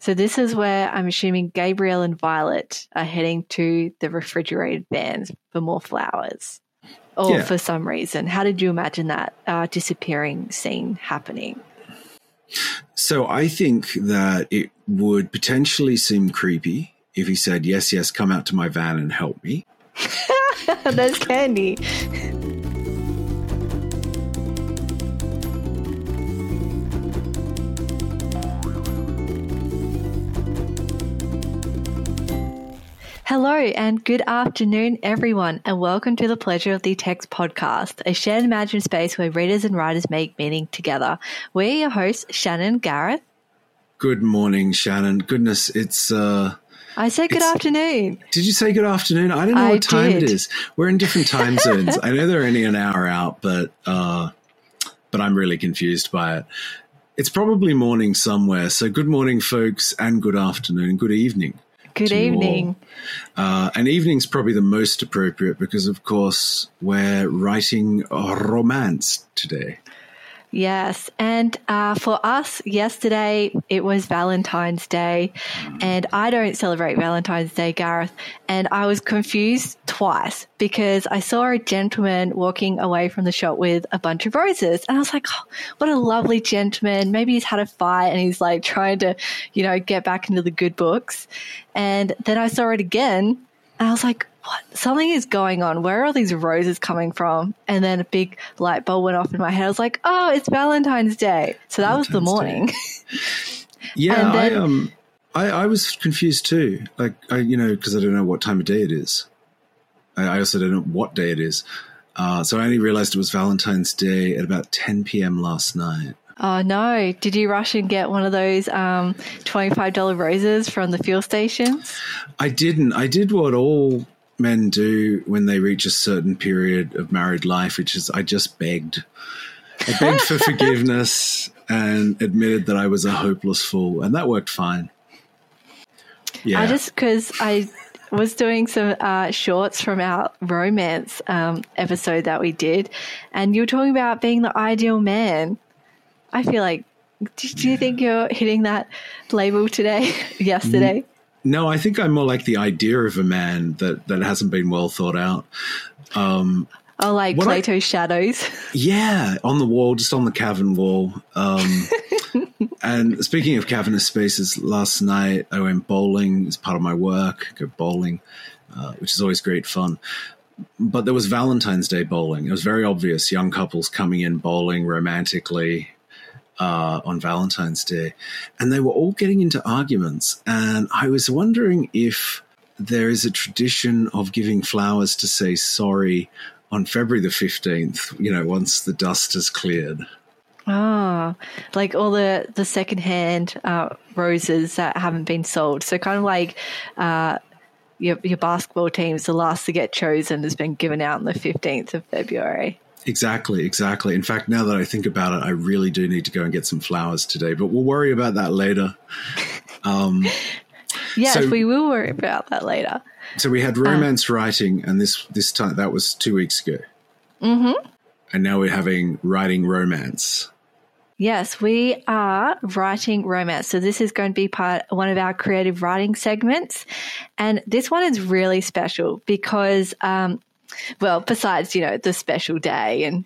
So this is where I'm assuming Gabriel and Violet are heading to the refrigerated vans for more flowers. Or Yeah. for some reason. How did you imagine that uh, disappearing scene happening? So I think that it would potentially seem creepy if he said, Yes, yes, come out to my van and help me. There's candy. Hello and good afternoon, everyone, and welcome to the Pleasure of the Text podcast, a shared imagined space where readers and writers make meaning together. We're your hosts, Shannon Gareth. Good morning, Shannon. Goodness, it's uh I said good afternoon. did you say good afternoon? I don't know I what time it did. is. We're in different time zones. I know they're only an hour out, but uh but I'm really confused by it. It's probably morning somewhere. So good morning, folks, and good afternoon, good evening. Good to you all. evening. Uh, and evening's probably the most appropriate because, of course, we're writing a romance today. Yes. And uh, for us, yesterday it was Valentine's Day. And I don't celebrate Valentine's Day, Gareth. And I was confused twice because I saw a gentleman walking away from the shop with a bunch of roses. And I was like, oh, what a lovely gentleman. Maybe he's had a fight and he's like trying to, you know, get back into the good books. And then I saw it again and I was like, what? Something is going on. Where are all these roses coming from? And then a big light bulb went off in my head. I was like, oh, it's Valentine's Day. So that was the morning. Yeah, then- I um, I, I was confused too. Like, I you know, because I don't know what time of day it is. I, I also don't know what day it is. Uh, so I only realized it was Valentine's Day at about 10 p.m. last night. Oh, no. Did you rush and get one of those um, $25 roses from the fuel stations? I didn't. I did what all men do when they reach a certain period of married life, which is I just begged. I begged for forgiveness and admitted that I was a hopeless fool, and that worked fine. Yeah, I just, because I was doing some uh, shorts from our romance um, episode that we did, and you were talking about being the ideal man. I feel like, do, do you think you're hitting that label today, yesterday? no, I think I'm more like the idea of a man that that hasn't been well thought out. Um, Oh, like What I- Plato's shadows. yeah, on the wall, just on the cavern wall. Um, and speaking of cavernous spaces, last night I went bowling as part of my work. Go bowling, uh, which is always great fun. But there was Valentine's Day bowling. It was very obvious young couples coming in bowling romantically uh, on Valentine's Day, and they were all getting into arguments. And I was wondering if there is a tradition of giving flowers to say sorry on February the 15th, you know, once the dust has cleared. Ah, like all the the secondhand uh, roses that haven't been sold. So kind of like uh, your your basketball team's the last to get chosen has been given out on the fifteenth of February. Exactly, exactly. In fact, now that I think about it, I really do need to go and get some flowers today, but we'll worry about that later. Um, Yes, So- we will worry about that later. so we had romance writing, and this this time that was two weeks ago, mm-hmm. and now we're having writing romance. Yes, we are writing romance. So this is going to be part one of our creative writing segments, and this one is really special because, um, well, besides you know the special day and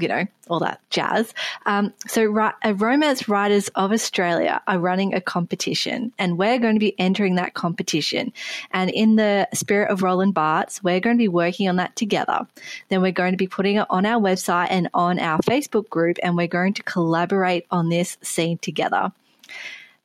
you know all that jazz. Um, so, uh, Romance Writers of Australia are running a competition, and we're going to be entering that competition. And in the spirit of Roland Barthes, we're going to be working on that together. Then we're going to be putting it on our website and on our Facebook group, and we're going to collaborate on this scene together.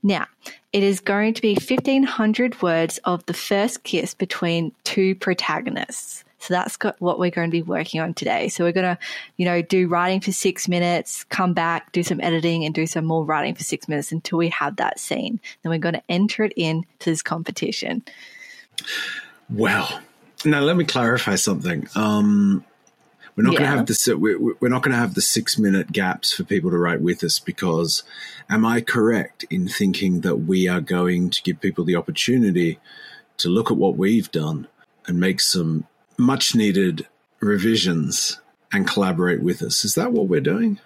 Now, it is going to be 1500 words of the first kiss between two protagonists. So that's got what we're going to be working on today. So we're going to, you know, do writing for six minutes, come back, do some editing, and do some more writing for six minutes until we have that scene. Then we're going to enter it in to this competition. Well, now let me clarify something. Um, we're not going to have the we're not going to have the six minute gaps for people to write with us because, am I correct in thinking that we are going to give people the opportunity to look at what we've done and make some much needed revisions and collaborate with us? Is that what we're doing?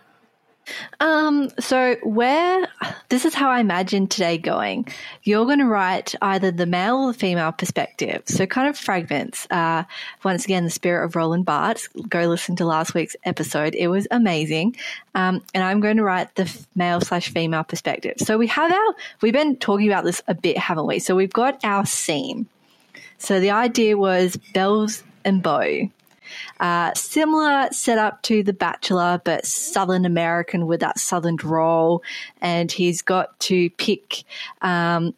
Um, so where this is how I imagine today going. You're going to write either the male or the female perspective. So kind of fragments. Uh, once again, the spirit of Roland Barthes. Go listen to last week's episode. It was amazing. Um, and I'm going to write the male slash female perspective. So we have our, we've been talking about this a bit, haven't we? So we've got our scene. So the idea was Bells and Beau. Uh, similar setup to The Bachelor, but Southern American with that Southern drawl. And he's got to pick um,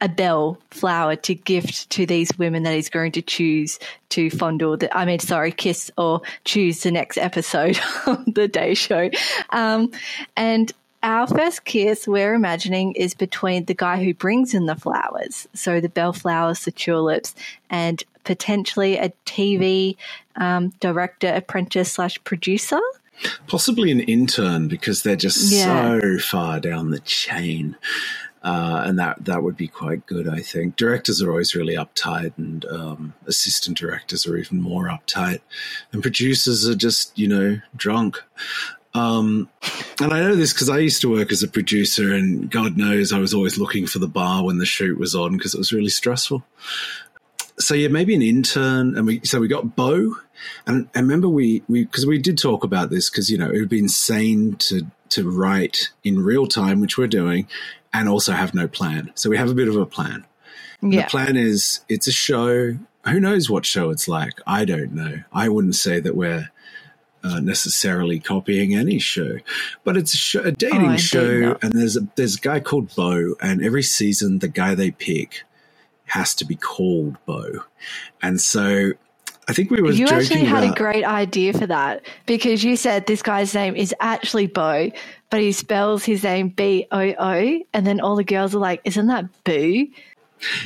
a bell flower to gift to these women that he's going to choose to fondle. The, I mean, sorry, kiss or choose the next episode of the day show. Um, and our first kiss, we're imagining, is between the guy who brings in the flowers, so the bellflowers, the tulips, and potentially a TV um, director, apprentice slash producer. Possibly an intern because they're just yeah. so far down the chain. Uh, and that that would be quite good, I think. Directors are always really uptight, and um, assistant directors are even more uptight, and producers are just you know drunk. Um, and I know this because I used to work as a producer, and God knows I was always looking for the bar when the shoot was on because it was really stressful so yeah, maybe an intern, and we so we got Bo, and I remember we we because we did talk about this because you know it would be insane to to write in real time, which we're doing, and also have no plan. So we have a bit of a plan. Yeah. The plan is it's a show. Who knows what show it's like? I don't know. I wouldn't say that we're uh, necessarily copying any show, but it's a, show, a dating oh, show, and there's a there's a guy called Bo, and every season the guy they pick has to be called Bo. And so I think we were. You actually had about, a great idea for that because you said this guy's name is actually Bo, but he spells his name B O O, and then all the girls are like, "Isn't that Boo?"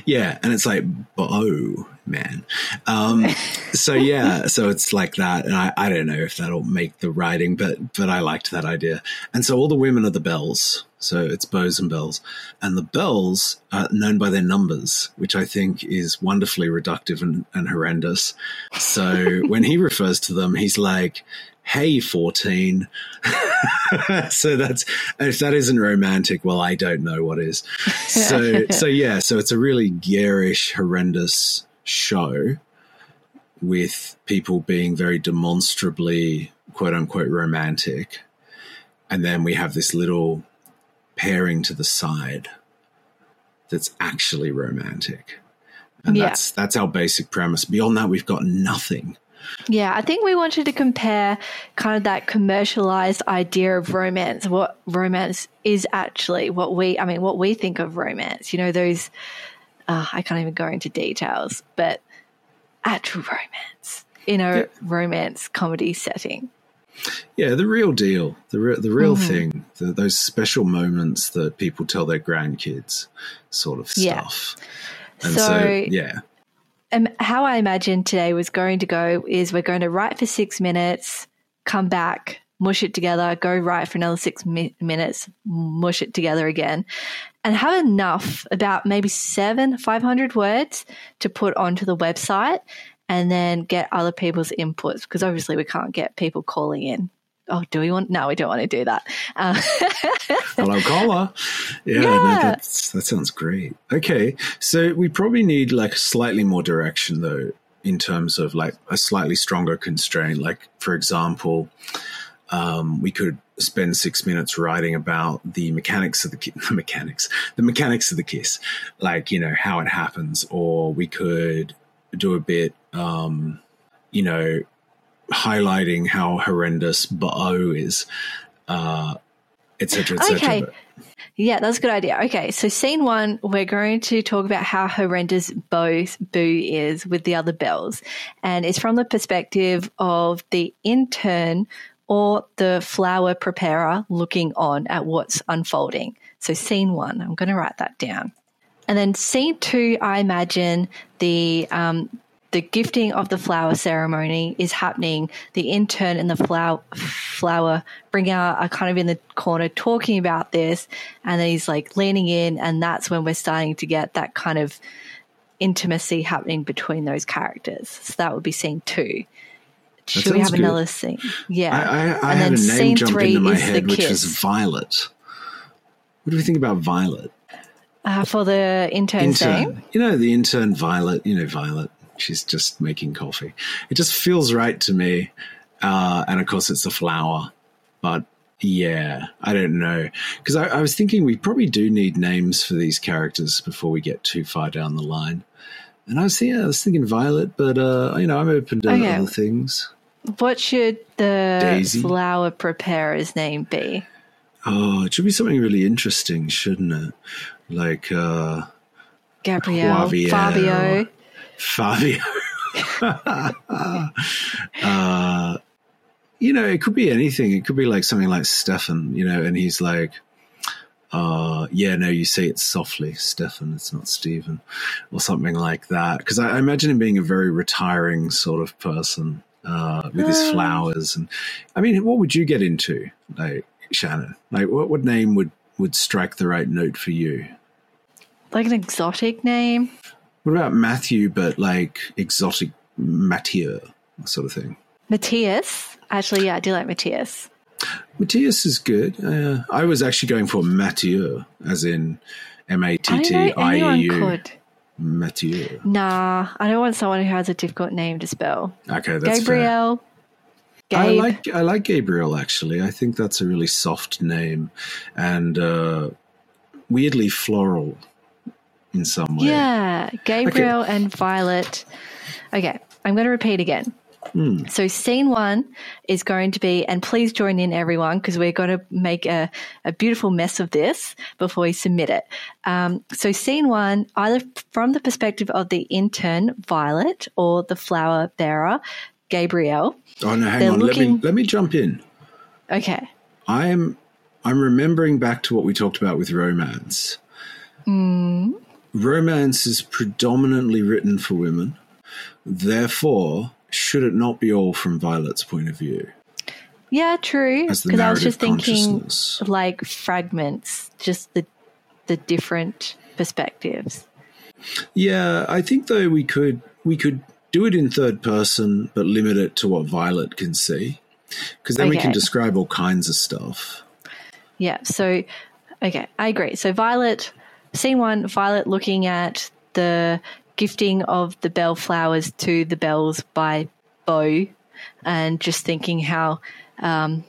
Yeah, and it's like Beau, man. Um, so yeah, so it's like that, and I, I don't know if that'll make the writing, but but I liked that idea. And so all the women are the bells, so it's bows and bells, and the bells are known by their numbers, which I think is wonderfully reductive and, and horrendous. So when he refers to them, he's like, hey 14 so that's if that isn't romantic well i don't know what is so so yeah so it's a really garish horrendous show with people being very demonstrably quote unquote romantic. And then we have this little pairing to the side that's actually romantic. And yeah. that's that's our basic premise. Beyond that, we've got nothing. Yeah, I think we wanted to compare kind of that commercialized idea of romance, what romance is actually, what we, I mean, what we think of romance. You know, those uh, I can't even go into details, but actual romance in a yeah. romance comedy setting. Yeah, the real deal, the re- the real mm-hmm. thing, the, those special moments that people tell their grandkids, sort of stuff. Yeah. And so, so yeah. Um, how I imagine today was going to go is we're going to write for six minutes, come back, mush it together, go write for another six mi- minutes, mush it together again, and have enough, about maybe seven, 500 words to put onto the website and then get other people's inputs because obviously we can't get people calling in. Oh, do we want? No, we don't want to do that. Uh, Hello, caller. Yeah, yeah. No, that sounds great. Okay, so we probably need like slightly more direction though, in terms of like a slightly stronger constraint. Like, for example, um, we could spend six minutes writing about the mechanics of the, the mechanics, the mechanics of the kiss, like you know how it happens, or we could do a bit, um, you know, highlighting how horrendous Bo is, uh, etc. Et okay. Yeah, that's a good idea. Okay, so scene one, we're going to talk about how horrendous Beau's Boo is with the other bells. And it's from the perspective of the intern or the flower preparer looking on at what's unfolding. So, scene one, I'm going to write that down. And then scene two, I imagine the um, the gifting of the flower ceremony is happening. The intern and the flower flower bringer are kind of in the corner talking about this, and then he's like leaning in, and that's when we're starting to get that kind of intimacy happening between those characters. So that would be scene two Should we have good. another scene? Yeah. I, I, I And had a then name scene jump into my is head, which was. Violet. What do we think about Violet? uh, for the intern's name. Intern. You know, the intern Violet, you know, Violet. She's just making coffee. It just feels right to me. Uh, and of course, it's a flower. But yeah, I don't know. Because I, I was thinking we probably do need names for these characters before we get too far down the line. And I was thinking, I was thinking Violet, but uh, you know, I'm open to Okay. other things. What should the Daisy. flower preparer's name be? Oh, it should be something really interesting, shouldn't it? Like uh, Gabrielle, Fabio. Fabio. uh, you know, it could be anything. It could be like something like Stefan, you know, and he's like, uh, yeah, no, you say it softly, Stefan, it's not Stephen, or something like that. Because I, I imagine him being a very retiring sort of person uh, with his flowers. And I mean, what would you get into, like Shannon? Like, what, what name would, would strike the right note for you? Like an exotic name? What about Matthew, but like exotic Mathieu sort of thing? Matthias. Actually, yeah, I do like Matthias. Matthias is good. Uh, I was actually going for Mathieu, as in M A T T I E U. Mathieu. Nah, I don't want someone who has a difficult name to spell. Okay, that's fair. Gabe. I like I like Gabriel actually. I think that's a really soft name and uh, weirdly floral in some way. Yeah, Gabriel and Violet. Okay, I'm going to repeat again. Hmm. So, scene one is going to be, and please join in everyone because we're going to make a, a beautiful mess of this before we submit it. Um, so, scene one, either from the perspective of the intern, Violet, or the flower bearer, Gabriel. Oh no, hang on. Let me let me jump in. Okay. I'm I'm remembering back to what we talked about with romance. Romance is predominantly written for women. Therefore, should it not be all from Violet's point of view Yeah, true. Because I was just thinking like fragments, just the the different perspectives. Yeah, I think though we could we could do it in third person, but limit it to what Violet can see, because then we can describe all kinds of stuff. Yeah. So, okay, I agree. So, Violet, scene one, Violet looking at the gifting of the bell flowers to the bells by Bo and just thinking how um,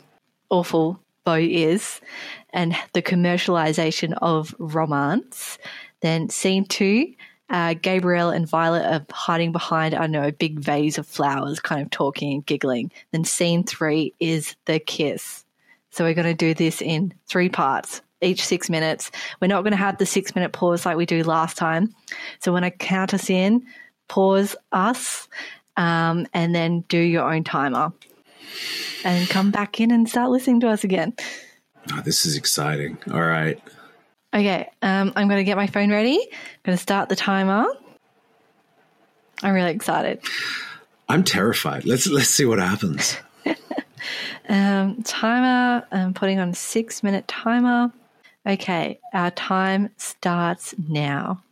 awful Bo is and the commercialization of romance. Then, scene two, uh, Gabriel and Violet are hiding behind, I know, a big vase of flowers, kind of talking and giggling. Then, scene three is the kiss. So we're going to do this in three parts, each six minutes. We're not going to have the six minute pause like we do last time. So when I count us in, pause us, um, and then do your own timer. And come back in and start listening to us again. Oh, this is exciting. All right. Okay, um, I'm going to get my phone ready. I'm going to start the timer. I'm really excited. I'm terrified. Let's let's see what happens. Um, timer, I'm putting on a six minute timer. Okay, our time starts now.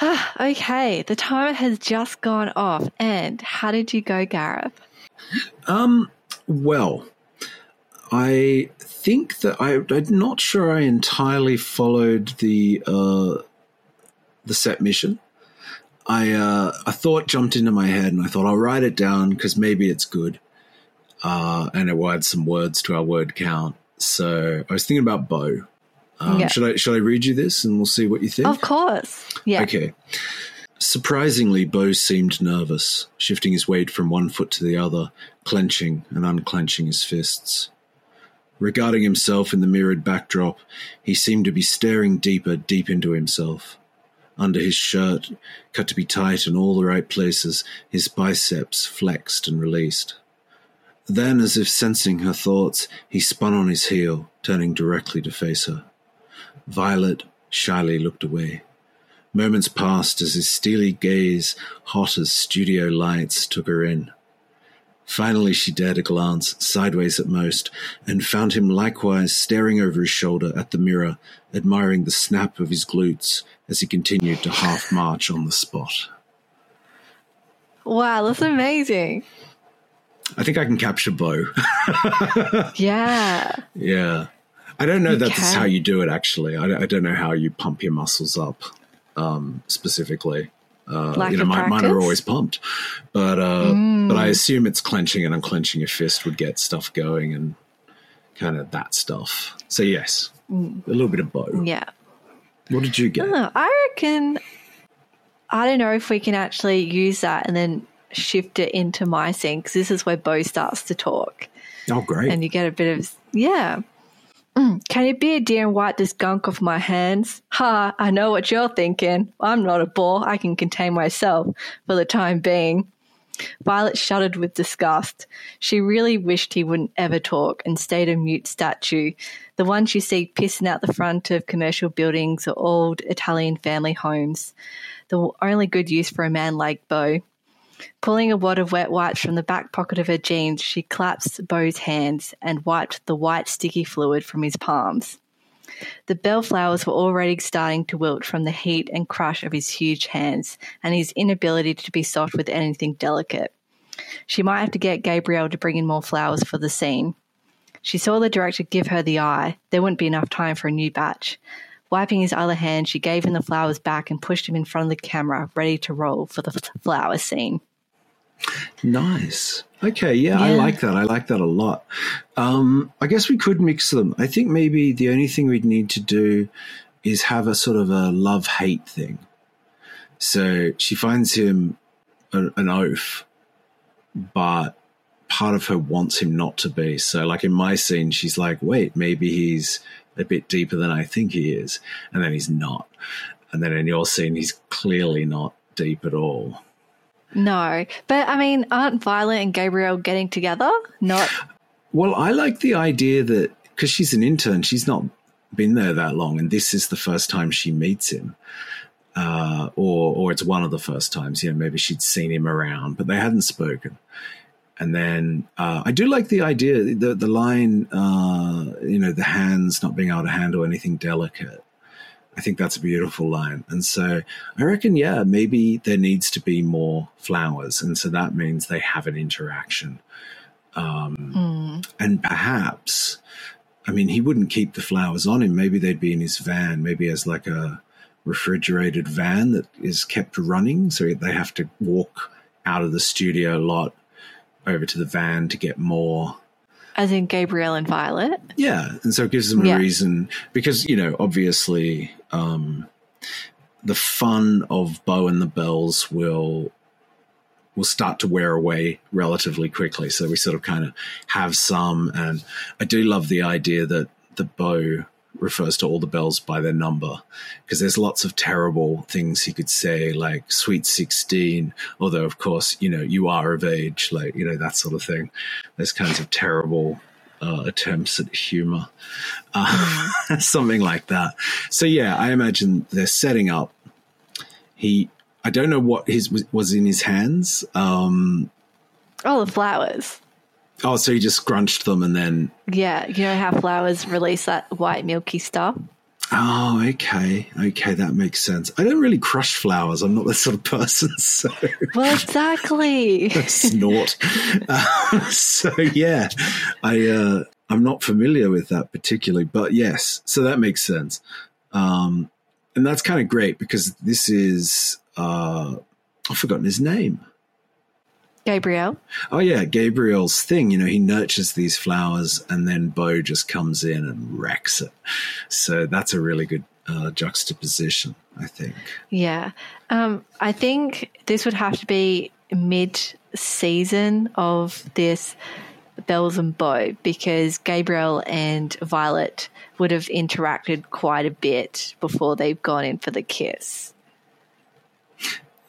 Ah, okay, the timer has just gone off. And how did you go, Gareth? Um. Well, I think that I, I'm not sure I entirely followed the uh, the set mission. I uh, a thought jumped into my head, and I thought I'll write it down because maybe it's good, uh, and it will add some words to our word count. So I was thinking about Bo. Um, Yeah. Should I should I read you this, and we'll see what you think? Of course. Yeah. Okay. Surprisingly, Bo seemed nervous, shifting his weight from one foot to the other, clenching and unclenching his fists. Regarding himself in the mirrored backdrop, he seemed to be staring deeper, deep into himself. Under his shirt, cut to be tight in all the right places, his biceps flexed and released. Then, as if sensing her thoughts, he spun on his heel, turning directly to face her. Violet shyly looked away. Moments passed as his steely gaze, hot as studio lights, took her in. Finally, she dared a glance, sideways at most, and found him likewise staring over his shoulder at the mirror, admiring the snap of his glutes as he continued to half march on the spot. Wow, that's amazing. I think I can capture Bo. yeah. Yeah. I don't know You that's can. how you do it, actually. I, I don't know how you pump your muscles up um, specifically. Uh, you know, my, mine are always pumped, but uh, Mm. but I assume it's clenching and unclenching your fist would get stuff going and kind of that stuff. So yes, Mm. a little bit of bow. Yeah. What did you get? Oh, I reckon. I don't know if we can actually use that and then shift it into my scene because this is where Bo starts to talk Oh, great! and you get a bit of yeah. Mm, Can it be a deer and wipe this gunk off my hands? Ha! I know what you're thinking. I'm not a bull. I can contain myself for the time being. Violet shuddered with disgust. She really wished he wouldn't ever talk and stayed a mute statue, the ones you see pissing out the front of commercial buildings or old Italian family homes. The only good use for a man like Bo. Pulling a wad of wet wipes from the back pocket of her jeans, she clasped Bo's hands and wiped the white sticky fluid from his palms. The bellflowers were already starting to wilt from the heat and crush of his huge hands and his inability to be soft with anything delicate. She might have to get Gabriel to bring in more flowers for the scene. She saw the director give her the eye. There wouldn't be enough time for a new batch. Wiping his other hand, she gave him the flowers back and pushed him in front of the camera, ready to roll for the flower scene. Nice. Okay, yeah, I like that. I like that a lot. Um, I guess we could mix them. I think maybe the only thing we'd need to do is have a sort of a love hate thing. So she finds him a, an oaf, but part of her wants him not to be. So, like in my scene, she's like, wait, maybe he's a bit deeper than I think he is. And then he's not. And then in your scene, he's clearly not deep at all. No, but I mean, aren't Violet and Gabriel getting together? Not Well, I like the idea that because she's an intern, she's not been there that long, and this is the first time she meets him, uh, or or it's one of the first times. You know, maybe she'd seen him around, but they hadn't spoken. And then uh, I do like the idea, the the line, uh, you know, the hands not being able to handle anything delicate. I think that's a beautiful line. And so I reckon, yeah, maybe there needs to be more flowers. And so that means they have an interaction. Um, mm, and perhaps, I mean, he wouldn't keep the flowers on him. Maybe they'd be in his van, maybe as like a refrigerated van that is kept running. So they have to walk out of the studio lot over to the van to get more. As in Gabriel and Violet. Yeah. And so it gives them a Yeah. reason because, you know, obviously, um, the fun of Bow and the Bells will will start to wear away relatively quickly. So we sort of kind of have some, and I do love the idea that the bow refers to all the bells by their number because there's lots of terrible things he could say like sweet 16 although of course you know you are of age like you know that sort of thing. There's kinds of terrible uh, attempts at humor. Uh, something like that. So yeah i imagine they're setting up. He i don't know what his was, in his hands um Oh, the flowers. Oh so you just scrunched them and then Yeah, you know how flowers release that white milky stuff? oh okay okay that makes sense. I don't really crush flowers. I'm not that sort of person so Well, exactly. snort uh, so yeah i uh i'm not familiar with that particularly but yes so that makes sense. Um and that's kind of great because this is uh i've forgotten his name Gabriel. Oh yeah, Gabriel's thing. You know, he nurtures these flowers, and then Bo just comes in and wrecks it. So that's a really good uh, juxtaposition, I think. Yeah. Um, I think this would have to be mid season of this Bells and Bow because Gabriel and Violet would have interacted quite a bit before they've gone in for the kiss.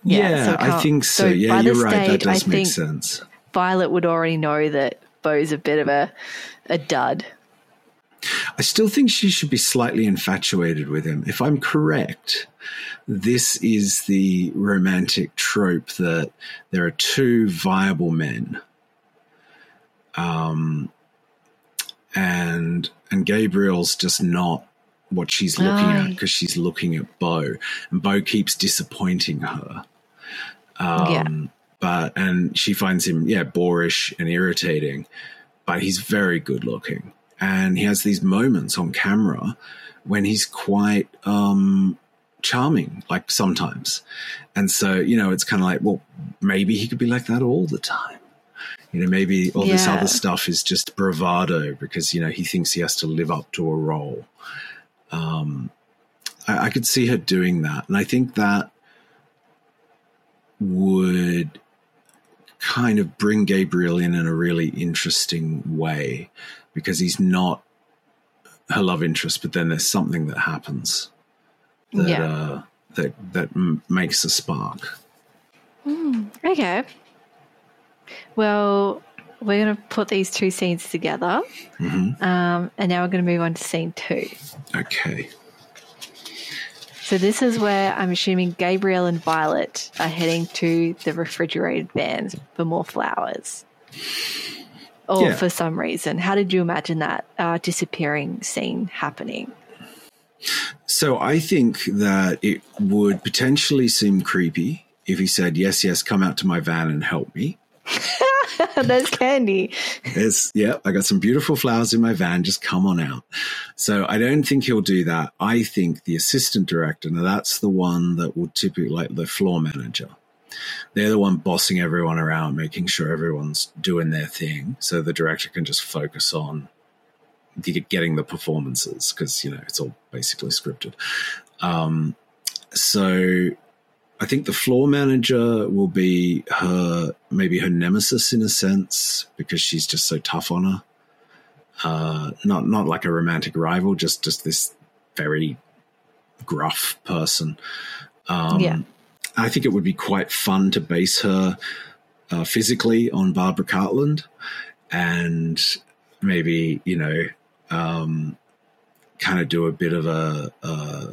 Yeah, Yeah, so I think so. so yeah, you're right. That does I make sense. Violet would already know that Bo's a bit of a a dud. I still think she should be slightly infatuated with him. If I'm correct, this is the romantic trope that there are two viable men Um, and and Gabriel's just not what she's looking at because she's looking at Bo, and Bo keeps disappointing her. Um, Yeah. But and she finds him yeah boorish and irritating, but he's very good looking, and he has these moments on camera when he's quite um, charming, like sometimes, and so you know it's kind of like well maybe he could be like that all the time. You know, maybe all this other stuff is just bravado because you know he thinks he has to live up to a role. Um, I, I could see her doing that, and I think that would kind of bring Gabriel in in a really interesting way because he's not her love interest, but then there's something that happens that Yeah. uh, that that m- makes a spark. Okay. Well, we're going to put these two scenes together. hmm Um, and now we're going to move on to scene two. Okay. So this is where I'm assuming Gabriel and Violet are heading to the refrigerated vans for more flowers. Or Yeah. for some reason. How did you imagine that uh, disappearing scene happening? So I think that it would potentially seem creepy if he said, "Yes, yes, come out to my van and help me." There's candy. It's yeah, I got some beautiful flowers in my van. Just come on out. So I don't think he'll do that. I think the assistant director, now that's the one that will typically like the floor manager. They're the one bossing everyone around, making sure everyone's doing their thing. So the director can just focus on getting the performances because you know it's all basically scripted. Um, so I think the floor manager will be her, maybe her nemesis in a sense, because she's just so tough on her. Uh, not not like a romantic rival, just just this very gruff person. Um, Yeah. I think it would be quite fun to base her uh, physically on Barbara Cartland, and maybe you know, um, kind of do a bit of a. Uh,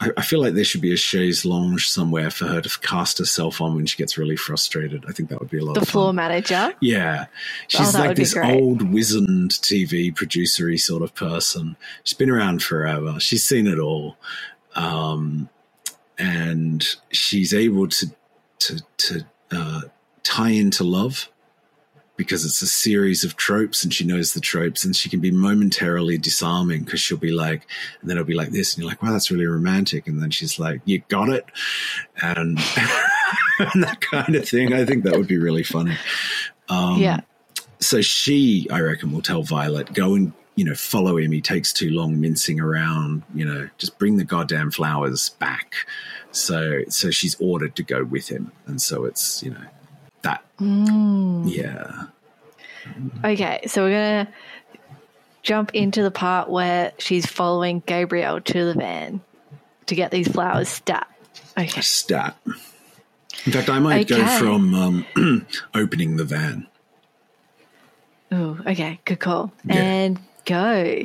I, I feel like there should be a chaise lounge somewhere for her to cast herself on when she gets really frustrated. I think that would be a lot The floor manager. Yeah, Oh, she's that like this old wizened TV producery sort of person. She's been around forever. She's seen it all, um, and she's able to to to uh, tie into love because it's a series of tropes and she knows the tropes and she can be momentarily disarming because she'll be like and then it'll be like this and you're like wow that's really romantic. And then she's like you got it. And, and that kind of thing. I think that would be really funny. Um, yeah. so she i reckon will tell violet go and you know follow him. He takes too long mincing around you know just bring the goddamn flowers back. So so she's ordered to go with him. And so it's you know Mm. yeah Okay, so we're going to jump into the part where she's following Gabriel to the van to get these flowers stat. Okay. stat. In fact, I might go from um, opening the van. Oh, okay, good call. Yeah. And go.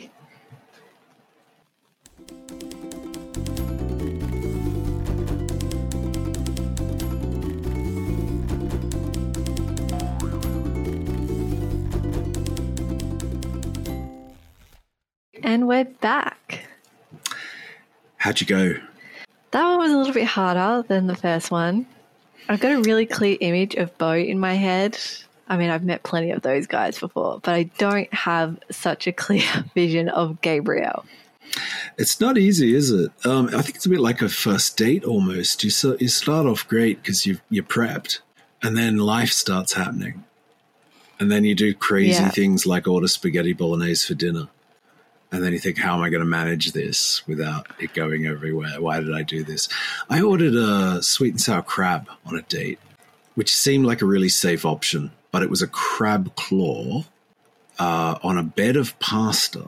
And we're back. How'd you go? That one was a little bit harder than the first one. I've got a really clear image of Bo in my head. I mean, I've met plenty of those guys before, but I don't have such a clear vision of Gabriel. It's not easy, is it? Um, I think it's a bit like a first date almost. You so, you start off great because you you're prepped, and then life starts happening, and then you do crazy Yeah. things like order spaghetti bolognese for dinner, and then you think, how am I going to manage this without it going everywhere? Why did I do this? I ordered a sweet and sour crab on a date, which seemed like a really safe option, but it was a crab claw uh, on a bed of pasta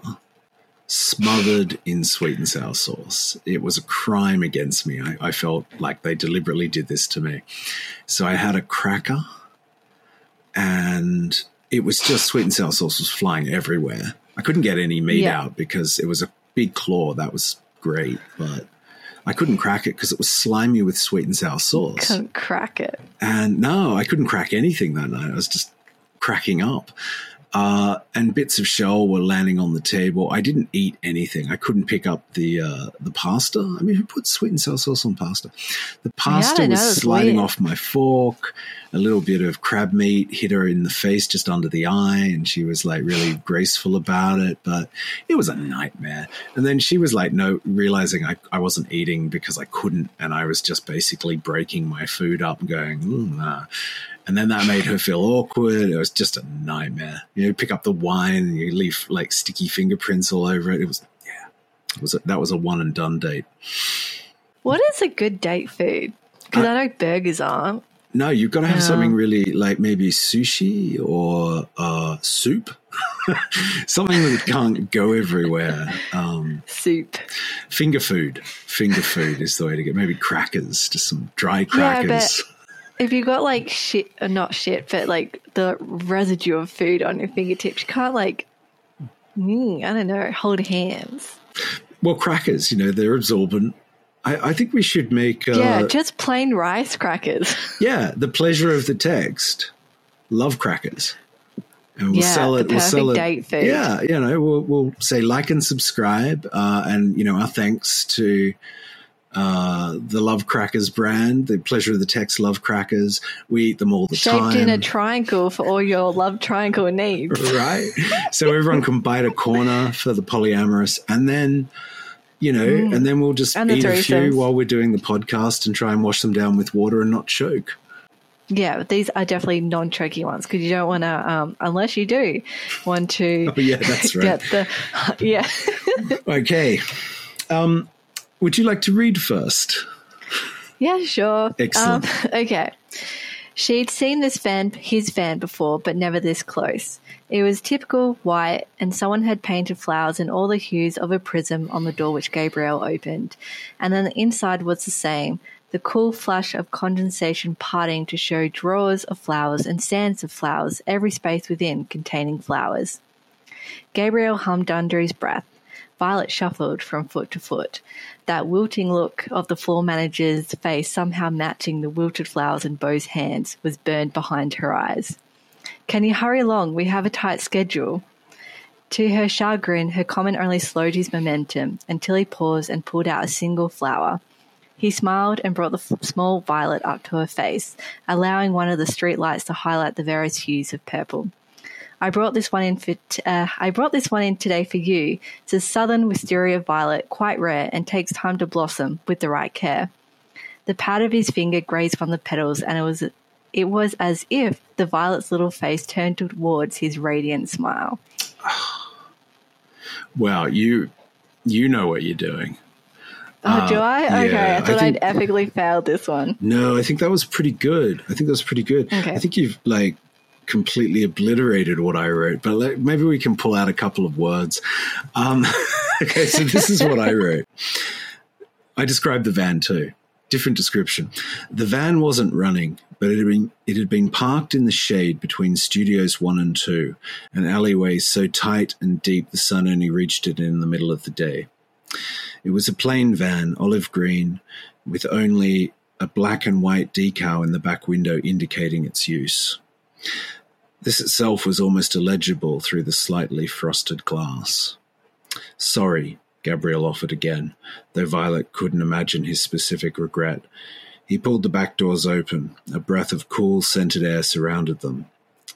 smothered in sweet and sour sauce. It was a crime against me. I, I felt like they deliberately did this to me. So I had a cracker and it was just sweet and sour sauce was flying everywhere. I couldn't get any meat Yeah. out because it was a big claw. That was great, but I couldn't crack it because it was slimy with sweet and sour sauce. Couldn't crack it. And no, I couldn't crack anything that night. I was just cracking up. Uh, and bits of shell were landing on the table. I didn't eat anything. I couldn't pick up the uh, the pasta. I mean, who puts sweet and sour sauce on pasta? The pasta Yeah, I know, was sliding weird. off my fork. A little bit of crab meat hit her in the face just under the eye, and she was like really graceful about it. But it was a nightmare. And then she was like, no, realizing I, I wasn't eating because I couldn't, and I was just basically breaking my food up, and going, "Mm, nah. And then that made her feel awkward. It was just a nightmare. You know, pick up the wine and you leave like sticky fingerprints all over it. It was, yeah, it was a, that was a one and done date. What is a good date food? Because I know burgers aren't. No, you've got to have Yeah. something really like maybe sushi or uh, soup, something that can't go everywhere. Um, Soup. finger food, finger food is the way to get. Maybe crackers, just some dry Yeah, crackers. but if you got like shit, or not shit, but like the residue of food on your fingertips, you can't like, mm, I don't know, hold hands. well, crackers, you know, they're absorbent. I, I think we should make. Uh, yeah, just plain rice crackers. Yeah, the pleasure of the text. Love crackers. And we'll Yeah, sell it. We'll sell it. date food. Yeah, you know, we'll, we'll say like and subscribe, uh, and you know, our thanks to uh, the Love Crackers brand, the pleasure of the text Love Crackers. We eat them all the Shaped time. in a triangle for all your love triangle needs. right? So everyone can bite a corner for the polyamorous, and then you know, and then we'll just Mm. And eat a few while we're doing the podcast and try and wash them down with water and not choke. Yeah, these are definitely non-choky ones because you don't want to, um, unless you do want to Oh, yeah, that's right. get the, yeah. Okay. Um, would you like to read first? Yeah, sure. Excellent. Um, okay. She'd seen this van, his van before, but never this close. It was typical white, and someone had painted flowers in all the hues of a prism on the door which Gabriel opened. And then the inside was the same, the cool flush of condensation parting to show drawers of flowers and stands of flowers, every space within containing flowers. Gabriel hummed under his breath. Violet shuffled from foot to foot, that wilting look of the floor manager's face somehow matching the wilted flowers in Bo's hands was burned behind her eyes. Can you hurry along? We have a tight schedule. To her chagrin, her comment only slowed his momentum until he paused and pulled out a single flower. He smiled and brought the f- small violet up to her face, allowing one of the street lights to highlight the various hues of purple. I brought this one in for t- uh, I brought this one in today for you. It's a southern wisteria violet, quite rare and takes time to blossom with the right care. The pad of his finger grazed on the petals, and it was it was as if the violet's little face turned towards his radiant smile. Wow, you you know what you're doing. Oh, do I? yeah, Okay, I I thought think- I'd epically failed this one. No, I think that was pretty good. I think that was pretty good. Okay. I think you've like completely obliterated what I wrote, but like, maybe we can pull out a couple of words. Um, okay, so this is what I wrote. I described the van too. Different description. The van wasn't running, but it had been it had been parked in the shade between studios one and two, an alleyway so tight and deep the sun only reached it in the middle of the day. It was a plain van, olive green, with only a black and white decal in the back window indicating its use. This itself was almost illegible through the slightly frosted glass. Sorry, Gabriel offered again, though Violet couldn't imagine his specific regret. He pulled the back doors open. A breath of cool, scented air surrounded them.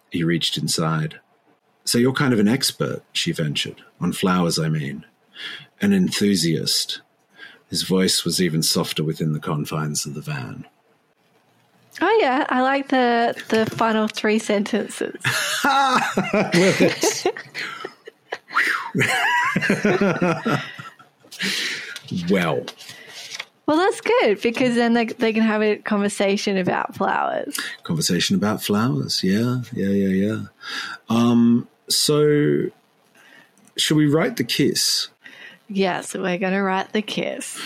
He reached inside. So you're kind of an expert, she ventured. On flowers, I mean. An enthusiast. His voice was even softer within the confines of the van. Oh yeah, I like the the final three sentences. well, Well, that's good because then they, they can have a conversation about flowers. conversation about flowers. Yeah, yeah, yeah, yeah. Um, so, should we write the kiss? Yeah, so we're going to write the kiss.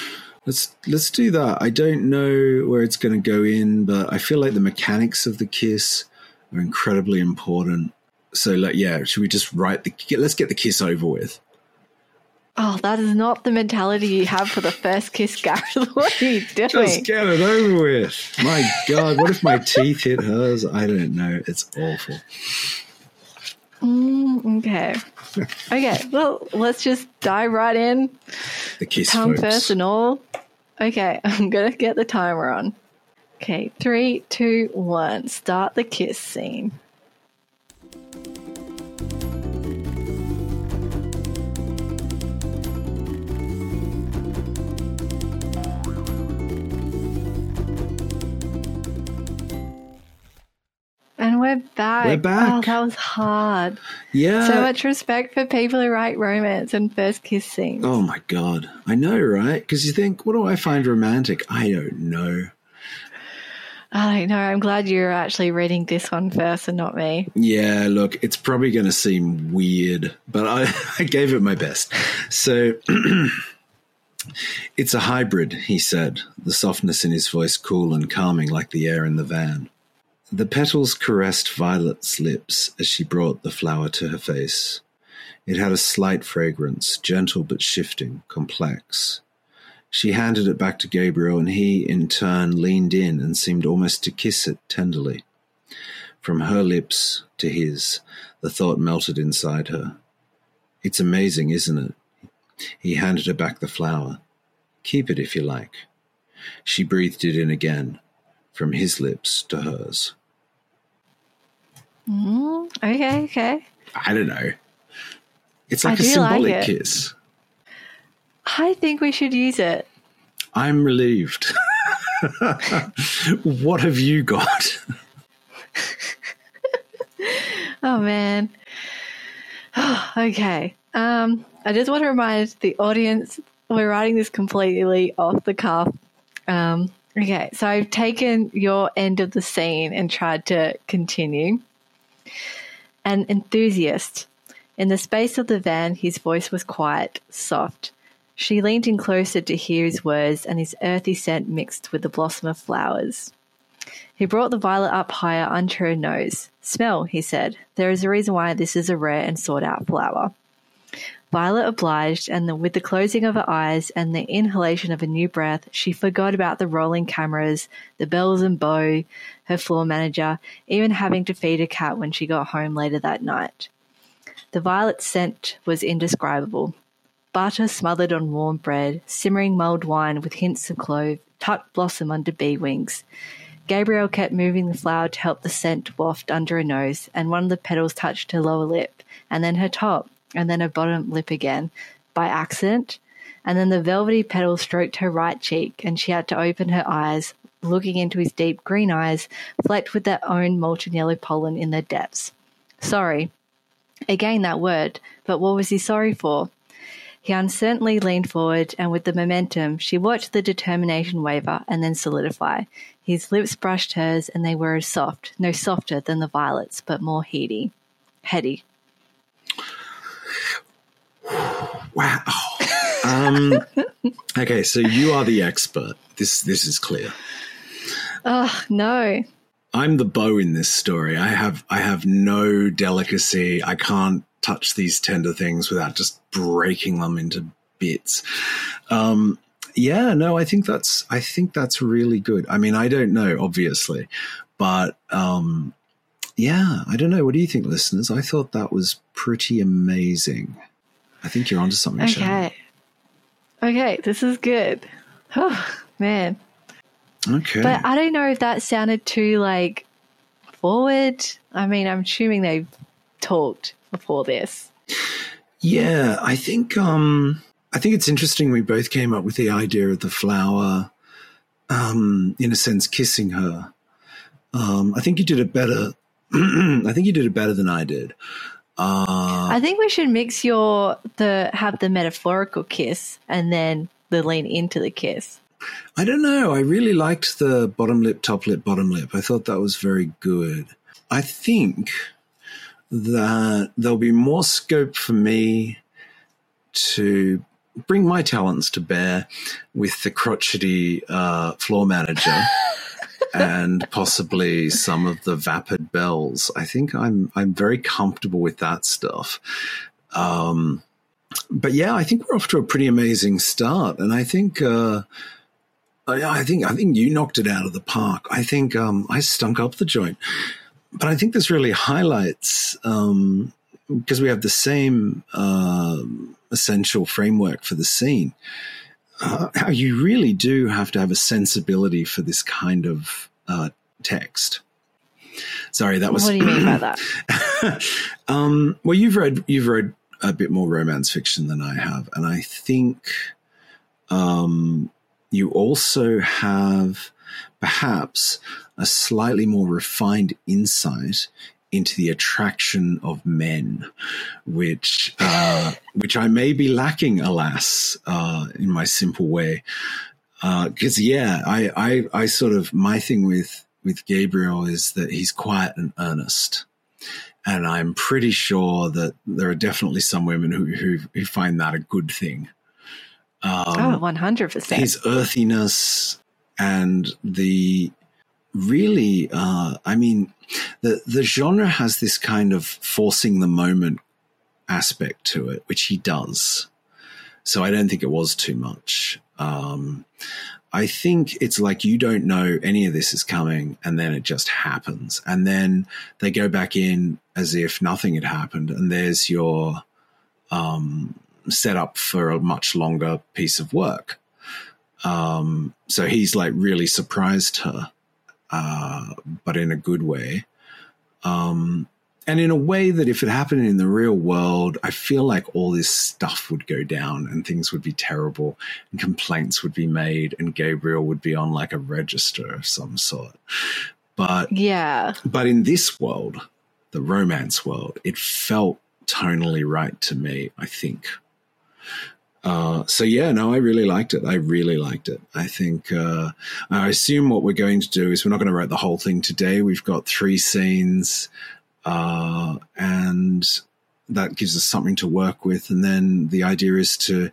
Let's let's do that. I don't know where it's going to go in, but I feel like the mechanics of the kiss are incredibly important. So, like, yeah, should we just write the? Let's get the kiss over with. Oh, that is not the mentality you have for the first kiss, Gareth. What are you doing? Just get it over with. My God, what if my teeth hit hers? I don't know. It's awful. Mm, okay. okay. Well, let's just dive right in. The kiss first and all. Okay, I'm gonna get the timer on. Okay, three, two, one. Start the kiss scene. And we're back. We're back. Oh, that was hard. yeah. So much respect for people who write romance and first kiss scenes. Oh my god, I know, right? Because you think, what do I find romantic? I don't know. I don't know. I'm glad you're actually reading this one first and not me. Yeah, look, it's probably going to seem weird, but I, I gave it my best. So it's a hybrid, he said, the softness in his voice cool and calming like the air in the van. The petals caressed Violet's lips as she brought the flower to her face. It had a slight fragrance, gentle but shifting, complex. She handed it back to Gabriel, and he, in turn, leaned in and seemed almost to kiss it tenderly. From her lips to his, the thought melted inside her. It's amazing, isn't it? He handed her back the flower. Keep it if you like. She breathed it in again, from his lips to hers. Mm, okay, okay. I don't know. It's like a do like symbolic kiss. I think we should use it. I'm relieved. what have you got? Oh man. okay. Um, I just want to remind the audience we're writing this completely off the cuff. Um, okay, so I've taken your end of the scene and tried to continue. An enthusiast. In the space of the van, his voice was quiet, soft. She leaned in closer to hear his words, and his earthy scent mixed with the blossom of flowers. He brought the violet up higher under her nose. Smell, he said. There is a reason why this is a rare and sought out flower. Violet obliged, and the, with the closing of her eyes and the inhalation of a new breath, she forgot about the rolling cameras, the Belles and Beau, her floor manager, even having to feed a cat when she got home later that night. The violet scent was indescribable. Butter smothered on warm bread, simmering mulled wine with hints of clove, tucked blossom under bee wings. Gabriel kept moving the flower to help the scent waft under her nose, and one of the petals touched her lower lip, and then her top, and then her bottom lip again, by accident. And then the velvety petal stroked her right cheek, and she had to open her eyes, looking into his deep green eyes, flecked with their own molten yellow pollen in their depths. Sorry. Again that word, but what was he sorry for? He uncertainly leaned forward, and with the momentum, she watched the determination waver and then solidify. His lips brushed hers, and they were as soft, no softer than the violets, but more heady. Heady. Wow. Um, okay, so you are the expert. This this is clear. Oh, no. I'm the Beau in this story. I have I have no delicacy. I can't touch these tender things without just breaking them into bits. Um, yeah, no, I think that's I think that's really good. I mean, I don't know, obviously, but um, yeah, I don't know. What do you think, listeners? I thought that was pretty amazing. I think you're onto something. Sharon. Okay. Okay, this is good. Oh, man. Okay. But I don't know if that sounded too, like, forward. I mean, I'm assuming they've talked before this. Yeah, I think um I think it's interesting we both came up with the idea of the flower um in a sense kissing her. Um I think you did it better I think you did it better than I did. Uh I think we should mix your the have the metaphorical kiss and then the lean into the kiss. I don't know. I really liked the bottom lip, top lip, bottom lip. I thought that was very good. I think that there'll be more scope for me to bring my talents to bear with the crotchety uh, floor manager and possibly some of the vapid Belles. I think I'm I'm very comfortable with that stuff. Um, but yeah, I think we're off to a pretty amazing start, and I think. Uh, I think I think you knocked it out of the park. I think um, I stunk up the joint, but I think this really highlights um, because we have the same uh, essential framework for the scene, uh, how you really do have to have a sensibility for this kind of uh, text. Sorry, that was. What do you mean by that? um, well, you've read you've read a bit more romance fiction than I have, and I think um, you also have perhaps a slightly more refined insight into the attraction of men, which uh, which I may be lacking, alas, uh, in my simple way. Because uh, yeah, I, I I sort of my thing with with Gabriel is that he's quiet and earnest. And I'm pretty sure that there are definitely some women who, who, who find that a good thing. Um, oh, 100%. His earthiness and the really, uh, I mean, the, the genre has this kind of forcing the moment aspect to it, which he does. So I don't think it was too much. Um, I think it's like you don't know any of this is coming and then it just happens. And then they go back in as if nothing had happened. And there's your um, setup for a much longer piece of work. Um, so he's like really surprised her, uh, but in a good way. Um, and in a way that if it happened in the real world, I feel like all this stuff would go down and things would be terrible and complaints would be made and Gabriel would be on like a register of some sort. But yeah, but in this world, the romance world, it felt tonally right to me, I think. Uh, so yeah, no, I really liked it. I really liked it. I think uh, I assume what we're going to do is we're not going to write the whole thing today. We've got three scenes, uh, and that gives us something to work with. And then the idea is to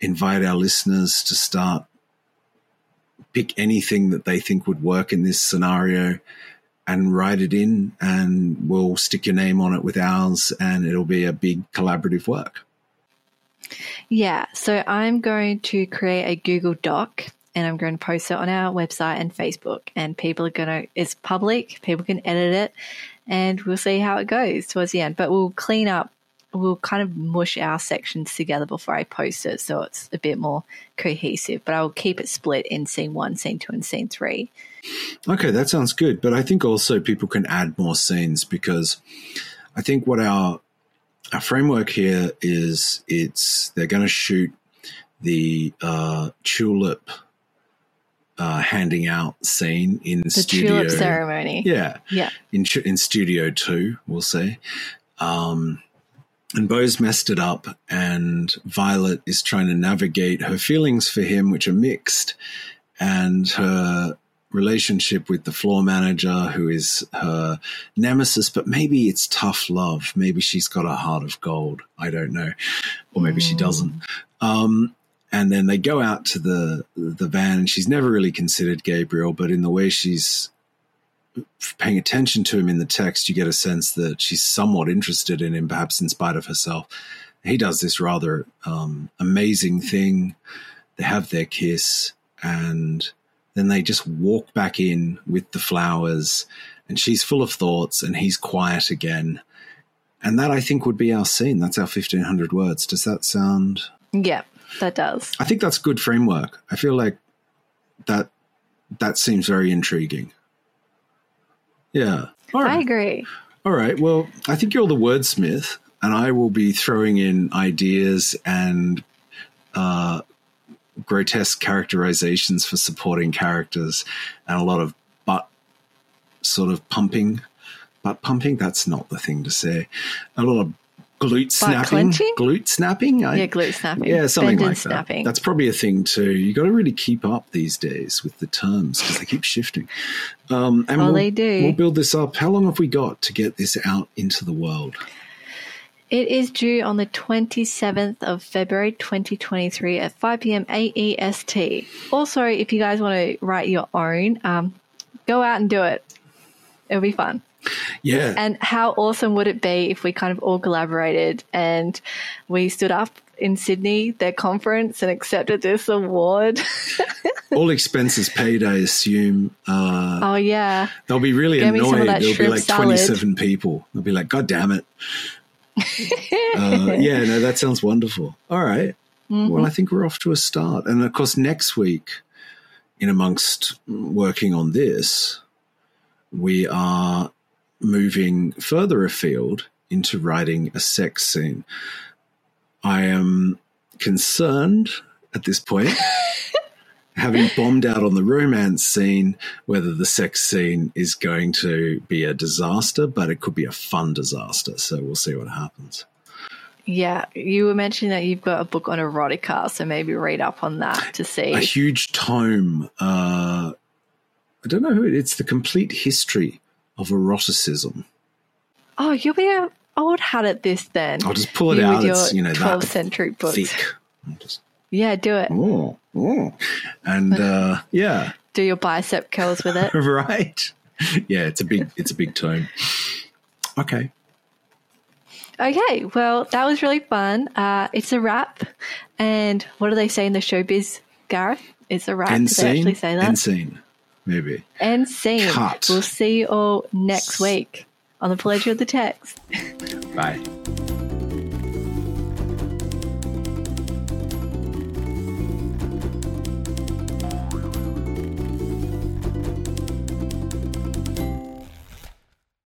invite our listeners to start pick anything that they think would work in this scenario and write it in, and we'll stick your name on it with ours, and it'll be a big collaborative work. Yeah, so I'm going to create a Google Doc and I'm going to post it on our website and Facebook. And people are going to, it's public, people can edit it, and we'll see how it goes towards the end. But we'll clean up, we'll kind of mush our sections together before I post it so it's a bit more cohesive. But I will keep it split in scene one, scene two, and scene three. Okay, that sounds good. But I think also people can add more scenes because I think what our our framework here is it's they're going to shoot the uh, tulip uh, handing out scene in the studio tulip ceremony. Yeah, yeah. In in studio two, we'll say. Um, and Beau's messed it up, and Violet is trying to navigate her feelings for him, which are mixed, and her relationship with the floor manager who is her nemesis, but maybe it's tough love. Maybe she's got a heart of gold. I don't know. Or maybe mm. she doesn't. Um, and then they go out to the the van and she's never really considered Gabriel, but in the way she's paying attention to him in the text, you get a sense that she's somewhat interested in him, perhaps in spite of herself. He does this rather um, amazing thing. They have their kiss and then they just walk back in with the flowers, and she's full of thoughts, and he's quiet again. And that I think would be our scene. That's our 1500 words. Does that sound? Yeah, that does. I think that's good framework. I feel like that that seems very intriguing. Yeah. I agree. All right. Well, I think you're the wordsmith, and I will be throwing in ideas and uh, grotesque characterizations for supporting characters and a lot of butt sort of pumping. Butt pumping, that's not the thing to say. A lot of glute snapping. Glute snapping? I, yeah, glute snapping. Yeah, something like that. Snapping. That's probably a thing too. You've got to really keep up these days with the terms because they keep shifting. Um, and oh, we'll, they do. We'll build this up. How long have we got to get this out into the world? It is due on the 27th of February 2023 at 5 p.m. AEST. Also, if you guys want to write your own, um, go out and do it. It'll be fun. Yeah. And how awesome would it be if we kind of all collaborated and we stood up in Sydney, their conference, and accepted this award? all expenses paid, I assume. Uh, oh, yeah. They'll be really Give annoyed. There'll be like salad. 27 people. They'll be like, God damn it uh, yeah, no, that sounds wonderful. All right. Mm-hmm. Well, I think we're off to a start. And of course, next week, in amongst working on this, we are moving further afield into writing a sex scene. I am concerned at this point, having bombed out on the romance scene, whether the sex scene is going to be a disaster, but it could be a fun disaster. So we'll see what happens. Yeah, you were mentioning that you've got a book on erotica, so maybe read up on that to see. A huge tome. Uh, I don't know who it, it's. The complete history of eroticism. Oh, you'll be an old hat at this then. I'll just pull it You out. It's you know 12th that century book. thick. Yeah, do it. oh, oh. and uh, yeah, Do your bicep curls with it. right. Yeah, it's a big. It's a big tome. Okay. Okay, well, that was really fun. Uh, it's a wrap. And what do they say in the showbiz, Gareth? It's a wrap. End Do they actually say that? End scene. Maybe. End scene. Cut. We'll see you all next week on the pleasure of the text. Bye.